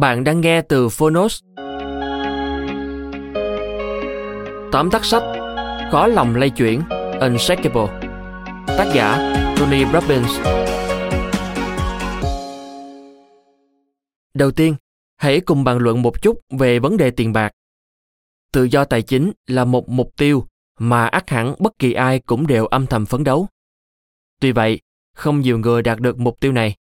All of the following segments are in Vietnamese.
Bạn đang nghe từ Phonos. Tóm tắt sách Khó lòng lay chuyển Unshakable Tác giả Tony Robbins Đầu tiên, hãy cùng bàn luận một chút về vấn đề tiền bạc. Tự do tài chính là một mục tiêu mà ắt hẳn bất kỳ ai cũng đều âm thầm phấn đấu. Tuy vậy, không nhiều người đạt được mục tiêu này.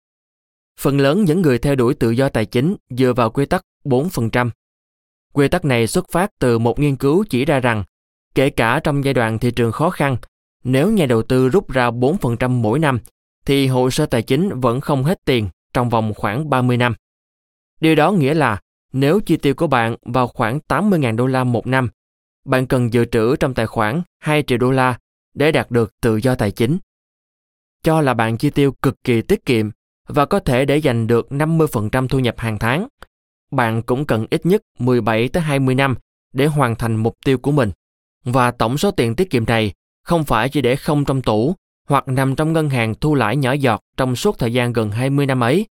Phần lớn những người theo đuổi tự do tài chính dựa vào quy tắc 4%. Quy tắc này xuất phát từ một nghiên cứu chỉ ra rằng, kể cả trong giai đoạn thị trường khó khăn, nếu nhà đầu tư rút ra 4% mỗi năm, thì hồ sơ tài chính vẫn không hết tiền trong vòng khoảng 30 năm. Điều đó nghĩa là nếu chi tiêu của bạn vào khoảng 80.000 đô la một năm, bạn cần dự trữ trong tài khoản 2 triệu đô la để đạt được tự do tài chính. Cho là bạn chi tiêu cực kỳ tiết kiệm và có thể để dành được 50% thu nhập hàng tháng. Bạn cũng cần ít nhất 17 tới 20 năm để hoàn thành mục tiêu của mình. Và tổng số tiền tiết kiệm này không phải chỉ để không trong tủ hoặc nằm trong ngân hàng thu lãi nhỏ giọt trong suốt thời gian gần 20 năm ấy.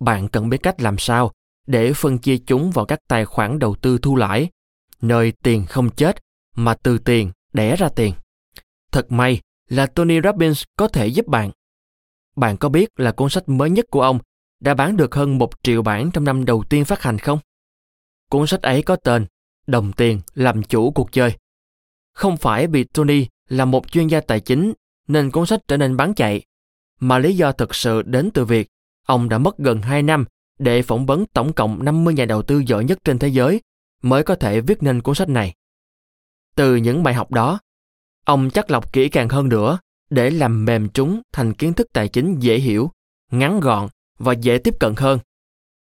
Bạn cần biết cách làm sao để phân chia chúng vào các tài khoản đầu tư thu lãi, nơi tiền không chết mà từ tiền đẻ ra tiền. Thật may là Tony Robbins có thể giúp bạn. Bạn có biết là cuốn sách mới nhất của ông đã bán được hơn một triệu bản trong năm đầu tiên phát hành không? Cuốn sách ấy có tên Đồng tiền làm chủ cuộc chơi. Không phải vì Tony là một chuyên gia tài chính nên cuốn sách trở nên bán chạy, mà lý do thực sự đến từ việc ông đã mất gần 2 năm để phỏng vấn tổng cộng 50 nhà đầu tư giỏi nhất trên thế giới mới có thể viết nên cuốn sách này. Từ những bài học đó, ông chắc lọc kỹ càng hơn nữa để làm mềm chúng thành kiến thức tài chính dễ hiểu, ngắn gọn và dễ tiếp cận hơn.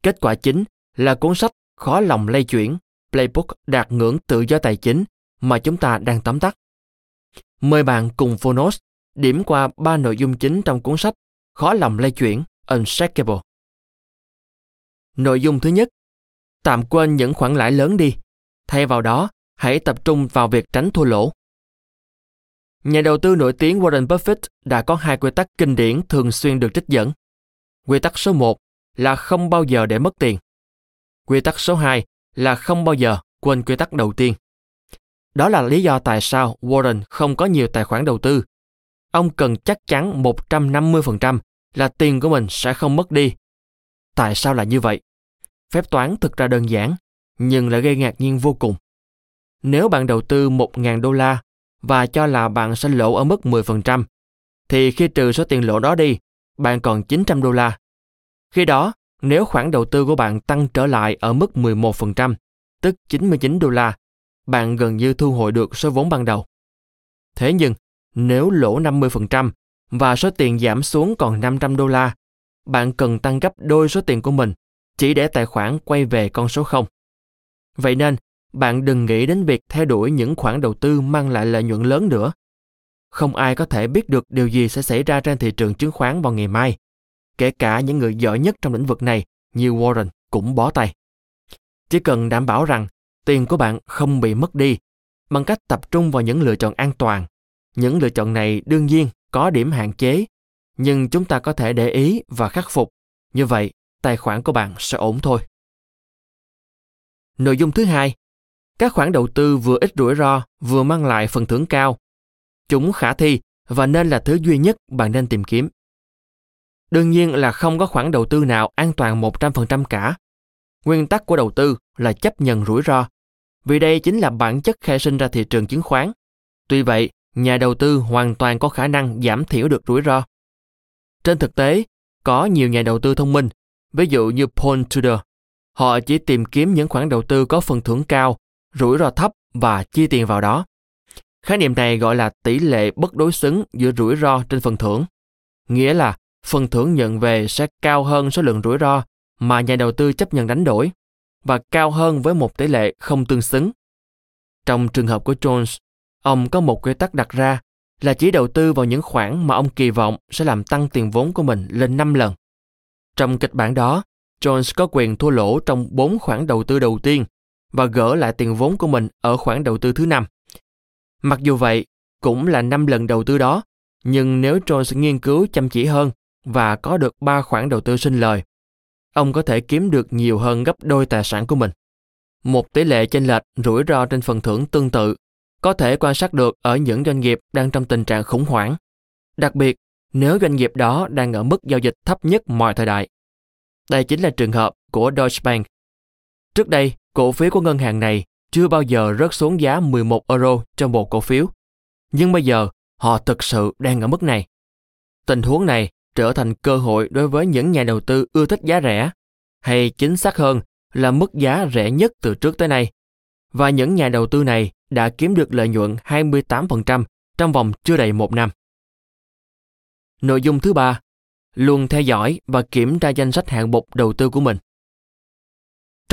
Kết quả chính là cuốn sách khó lòng lay chuyển, Playbook đạt ngưỡng tự do tài chính mà chúng ta đang tóm tắt. Mời bạn cùng Phonos điểm qua ba nội dung chính trong cuốn sách Khó lòng lay chuyển, Unshakable. Nội dung thứ nhất, tạm quên những khoản lãi lớn đi. Thay vào đó, hãy tập trung vào việc tránh thua lỗ. Nhà đầu tư nổi tiếng Warren Buffett đã có hai quy tắc kinh điển thường xuyên được trích dẫn. Quy tắc số 1 là không bao giờ để mất tiền. Quy tắc số 2 là không bao giờ quên quy tắc đầu tiên. Đó là lý do tại sao Warren không có nhiều tài khoản đầu tư. Ông cần chắc chắn 150% là tiền của mình sẽ không mất đi. Tại sao là như vậy? Phép toán thực ra đơn giản, nhưng lại gây ngạc nhiên vô cùng. Nếu bạn đầu tư 1.000 đô la và cho là bạn sẽ lỗ ở mức 10%, thì khi trừ số tiền lỗ đó đi, bạn còn 900 đô la. Khi đó, nếu khoản đầu tư của bạn tăng trở lại ở mức 11%, tức 99 đô la, bạn gần như thu hồi được số vốn ban đầu. Thế nhưng, nếu lỗ 50% và số tiền giảm xuống còn 500 đô la, bạn cần tăng gấp đôi số tiền của mình chỉ để tài khoản quay về con số 0. Vậy nên, bạn đừng nghĩ đến việc theo đuổi những khoản đầu tư mang lại lợi nhuận lớn nữa. Không ai có thể biết được điều gì sẽ xảy ra trên thị trường chứng khoán vào ngày mai. Kể cả những người giỏi nhất trong lĩnh vực này như Warren cũng bó tay. Chỉ cần đảm bảo rằng tiền của bạn không bị mất đi bằng cách tập trung vào những lựa chọn an toàn. Những lựa chọn này đương nhiên có điểm hạn chế, nhưng chúng ta có thể để ý và khắc phục. Như vậy, tài khoản của bạn sẽ ổn thôi. Nội dung thứ hai, các khoản đầu tư vừa ít rủi ro, vừa mang lại phần thưởng cao. Chúng khả thi và nên là thứ duy nhất bạn nên tìm kiếm. Đương nhiên là không có khoản đầu tư nào an toàn 100% cả. Nguyên tắc của đầu tư là chấp nhận rủi ro, vì đây chính là bản chất khai sinh ra thị trường chứng khoán. Tuy vậy, nhà đầu tư hoàn toàn có khả năng giảm thiểu được rủi ro. Trên thực tế, có nhiều nhà đầu tư thông minh, ví dụ như Paul Tudor, họ chỉ tìm kiếm những khoản đầu tư có phần thưởng cao, rủi ro thấp và chi tiền vào đó. Khái niệm này gọi là tỷ lệ bất đối xứng giữa rủi ro trên phần thưởng. Nghĩa là phần thưởng nhận về sẽ cao hơn số lượng rủi ro mà nhà đầu tư chấp nhận đánh đổi và cao hơn với một tỷ lệ không tương xứng. Trong trường hợp của Jones, ông có một quy tắc đặt ra là chỉ đầu tư vào những khoản mà ông kỳ vọng sẽ làm tăng tiền vốn của mình lên 5 lần. Trong kịch bản đó, Jones có quyền thua lỗ trong 4 khoản đầu tư đầu tiên và gỡ lại tiền vốn của mình ở khoản đầu tư thứ năm. Mặc dù vậy, cũng là 5 lần đầu tư đó, nhưng nếu Jones nghiên cứu chăm chỉ hơn và có được 3 khoản đầu tư sinh lời, ông có thể kiếm được nhiều hơn gấp đôi tài sản của mình. Một tỷ lệ chênh lệch rủi ro trên phần thưởng tương tự có thể quan sát được ở những doanh nghiệp đang trong tình trạng khủng hoảng. Đặc biệt, nếu doanh nghiệp đó đang ở mức giao dịch thấp nhất mọi thời đại. Đây chính là trường hợp của Deutsche Bank. Trước đây, cổ phiếu của ngân hàng này chưa bao giờ rớt xuống giá 11 euro trong một cổ phiếu. Nhưng bây giờ, họ thực sự đang ở mức này. Tình huống này trở thành cơ hội đối với những nhà đầu tư ưa thích giá rẻ, hay chính xác hơn là mức giá rẻ nhất từ trước tới nay. Và những nhà đầu tư này đã kiếm được lợi nhuận 28% trong vòng chưa đầy một năm. Nội dung thứ ba, luôn theo dõi và kiểm tra danh sách hạng mục đầu tư của mình.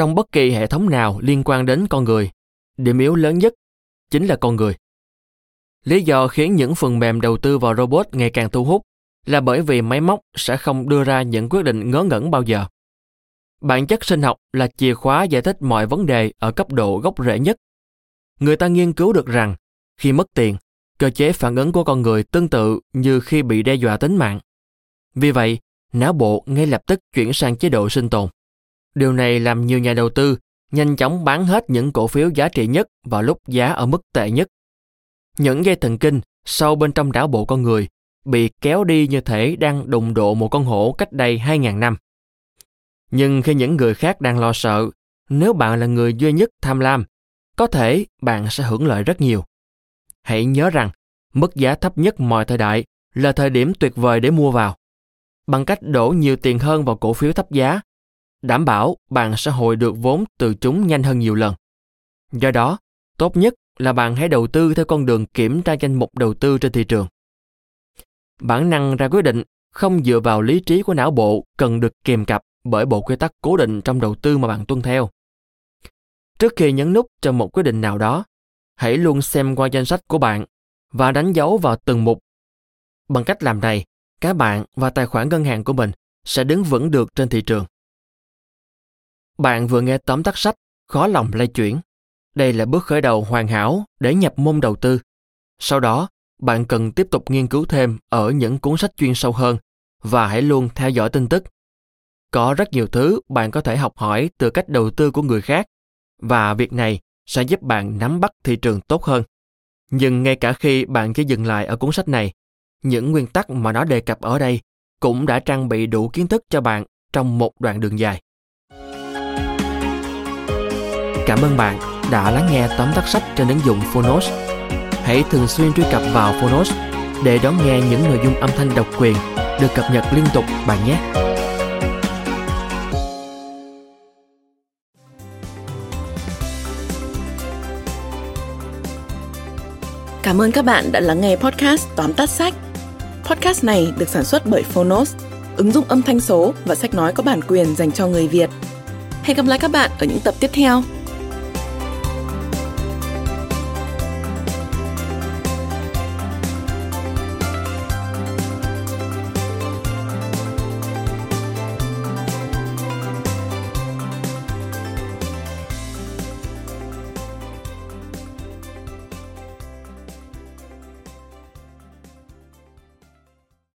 Trong bất kỳ hệ thống nào liên quan đến con người, điểm yếu lớn nhất chính là con người. Lý do khiến những phần mềm đầu tư vào robot ngày càng thu hút là bởi vì máy móc sẽ không đưa ra những quyết định ngớ ngẩn bao giờ. Bản chất sinh học là chìa khóa giải thích mọi vấn đề ở cấp độ gốc rễ nhất. Người ta nghiên cứu được rằng, khi mất tiền, cơ chế phản ứng của con người tương tự như khi bị đe dọa tính mạng. Vì vậy, não bộ ngay lập tức chuyển sang chế độ sinh tồn. Điều này làm nhiều nhà đầu tư nhanh chóng bán hết những cổ phiếu giá trị nhất vào lúc giá ở mức tệ nhất. Những dây thần kinh sâu bên trong não bộ con người bị kéo đi như thể đang đụng độ một con hổ cách đây 2.000 năm. Nhưng khi những người khác đang lo sợ, nếu bạn là người duy nhất tham lam, có thể bạn sẽ hưởng lợi rất nhiều. Hãy nhớ rằng, mức giá thấp nhất mọi thời đại là thời điểm tuyệt vời để mua vào. Bằng cách đổ nhiều tiền hơn vào cổ phiếu thấp giá, đảm bảo bạn sẽ hồi được vốn từ chúng nhanh hơn nhiều lần. Do đó, tốt nhất là bạn hãy đầu tư theo con đường kiểm tra danh mục đầu tư trên thị trường. Bản năng ra quyết định không dựa vào lý trí của não bộ cần được kèm cặp bởi bộ quy tắc cố định trong đầu tư mà bạn tuân theo. Trước khi nhấn nút cho một quyết định nào đó, hãy luôn xem qua danh sách của bạn và đánh dấu vào từng mục. Bằng cách làm này, các bạn và tài khoản ngân hàng của mình sẽ đứng vững được trên thị trường. Bạn vừa nghe tóm tắt sách Khó lòng lay chuyển. Đây là bước khởi đầu hoàn hảo để nhập môn đầu tư. Sau đó, bạn cần tiếp tục nghiên cứu thêm ở những cuốn sách chuyên sâu hơn và hãy luôn theo dõi tin tức. Có rất nhiều thứ bạn có thể học hỏi từ cách đầu tư của người khác và việc này sẽ giúp bạn nắm bắt thị trường tốt hơn. Nhưng ngay cả khi bạn chỉ dừng lại ở cuốn sách này, những nguyên tắc mà nó đề cập ở đây cũng đã trang bị đủ kiến thức cho bạn trong một đoạn đường dài. Cảm ơn bạn đã lắng nghe tóm tắt sách trên ứng dụng Phonos. Hãy thường xuyên truy cập vào Phonos để đón nghe những nội dung âm thanh độc quyền được cập nhật liên tục bạn nhé. Cảm ơn các bạn đã lắng nghe podcast tóm tắt sách. Podcast này được sản xuất bởi Phonos, ứng dụng âm thanh số và sách nói có bản quyền dành cho người Việt. Hẹn gặp lại các bạn ở những tập tiếp theo.